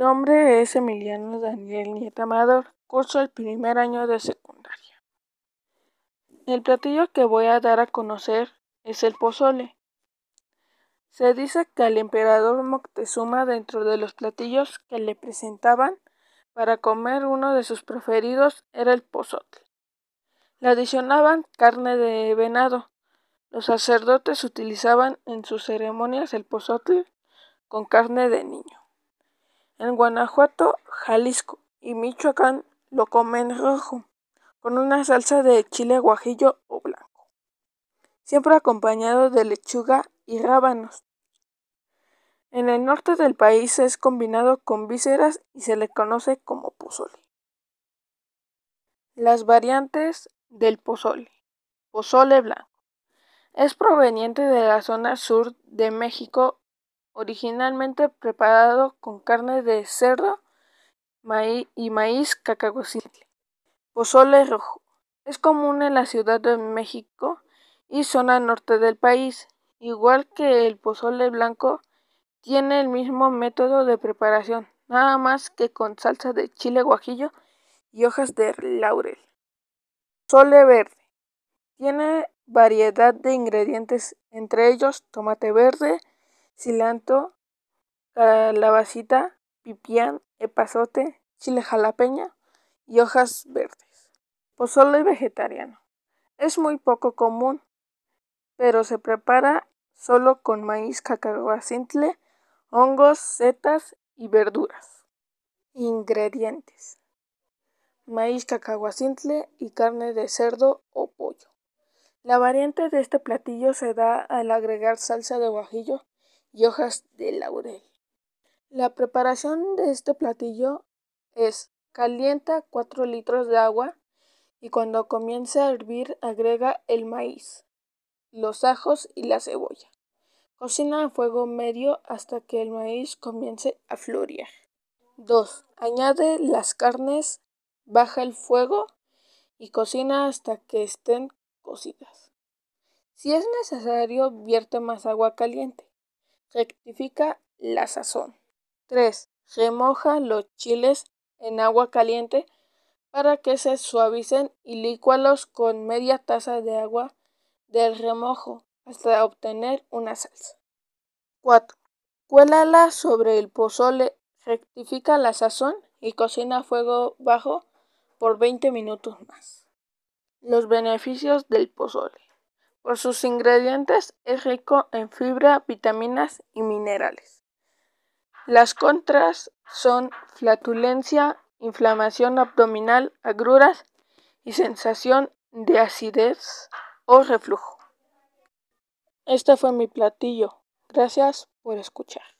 nombre es Emiliano Daniel Nieta Amador. Curso el primer año de secundaria. El platillo que voy a dar a conocer es el pozole. Se dice que al emperador Moctezuma dentro de los platillos que le presentaban para comer uno de sus preferidos era el pozole. Le adicionaban carne de venado. Los sacerdotes utilizaban en sus ceremonias el pozole con carne de niño. En Guanajuato, Jalisco y Michoacán lo comen rojo, con una salsa de chile guajillo o blanco, siempre acompañado de lechuga y rábanos. En el norte del país es combinado con vísceras y se le conoce como pozole. Las variantes del pozole. Pozole blanco. Es proveniente de la zona sur de México originalmente preparado con carne de cerdo y maíz cacahuacintle. Pozole rojo. Es común en la Ciudad de México y zona norte del país. Igual que el pozole blanco, tiene el mismo método de preparación, nada más que con salsa de chile guajillo y hojas de laurel. Pozole verde. Tiene variedad de ingredientes, entre ellos tomate verde, cilantro, calabacita, pipián, epazote, chile jalapeño y hojas verdes. Pozole vegetariano. Es muy poco común, pero se prepara solo con maíz cacahuacintle, hongos, setas y verduras. Ingredientes: maíz cacahuacintle y carne de cerdo o pollo. La variante de este platillo se da al agregar salsa de guajillo y hojas de laurel. La preparación de este platillo es calienta 4 litros de agua y cuando comience a hervir agrega el maíz, los ajos y la cebolla. Cocina a fuego medio hasta que el maíz comience a florear. 2. Añade las carnes, baja el fuego y cocina hasta que estén cocidas. Si es necesario, vierte más agua caliente. Rectifica la sazón. 3. Remoja los chiles en agua caliente para que se suavicen y licualos con media taza de agua del remojo hasta obtener una salsa. 4. Cuélala sobre el pozole, rectifica la sazón y cocina a fuego bajo por 20 minutos más. Los beneficios del pozole. Por sus ingredientes es rico en fibra, vitaminas y minerales. Las contras son flatulencia, inflamación abdominal, agruras y sensación de acidez o reflujo. Este fue mi platillo. Gracias por escuchar.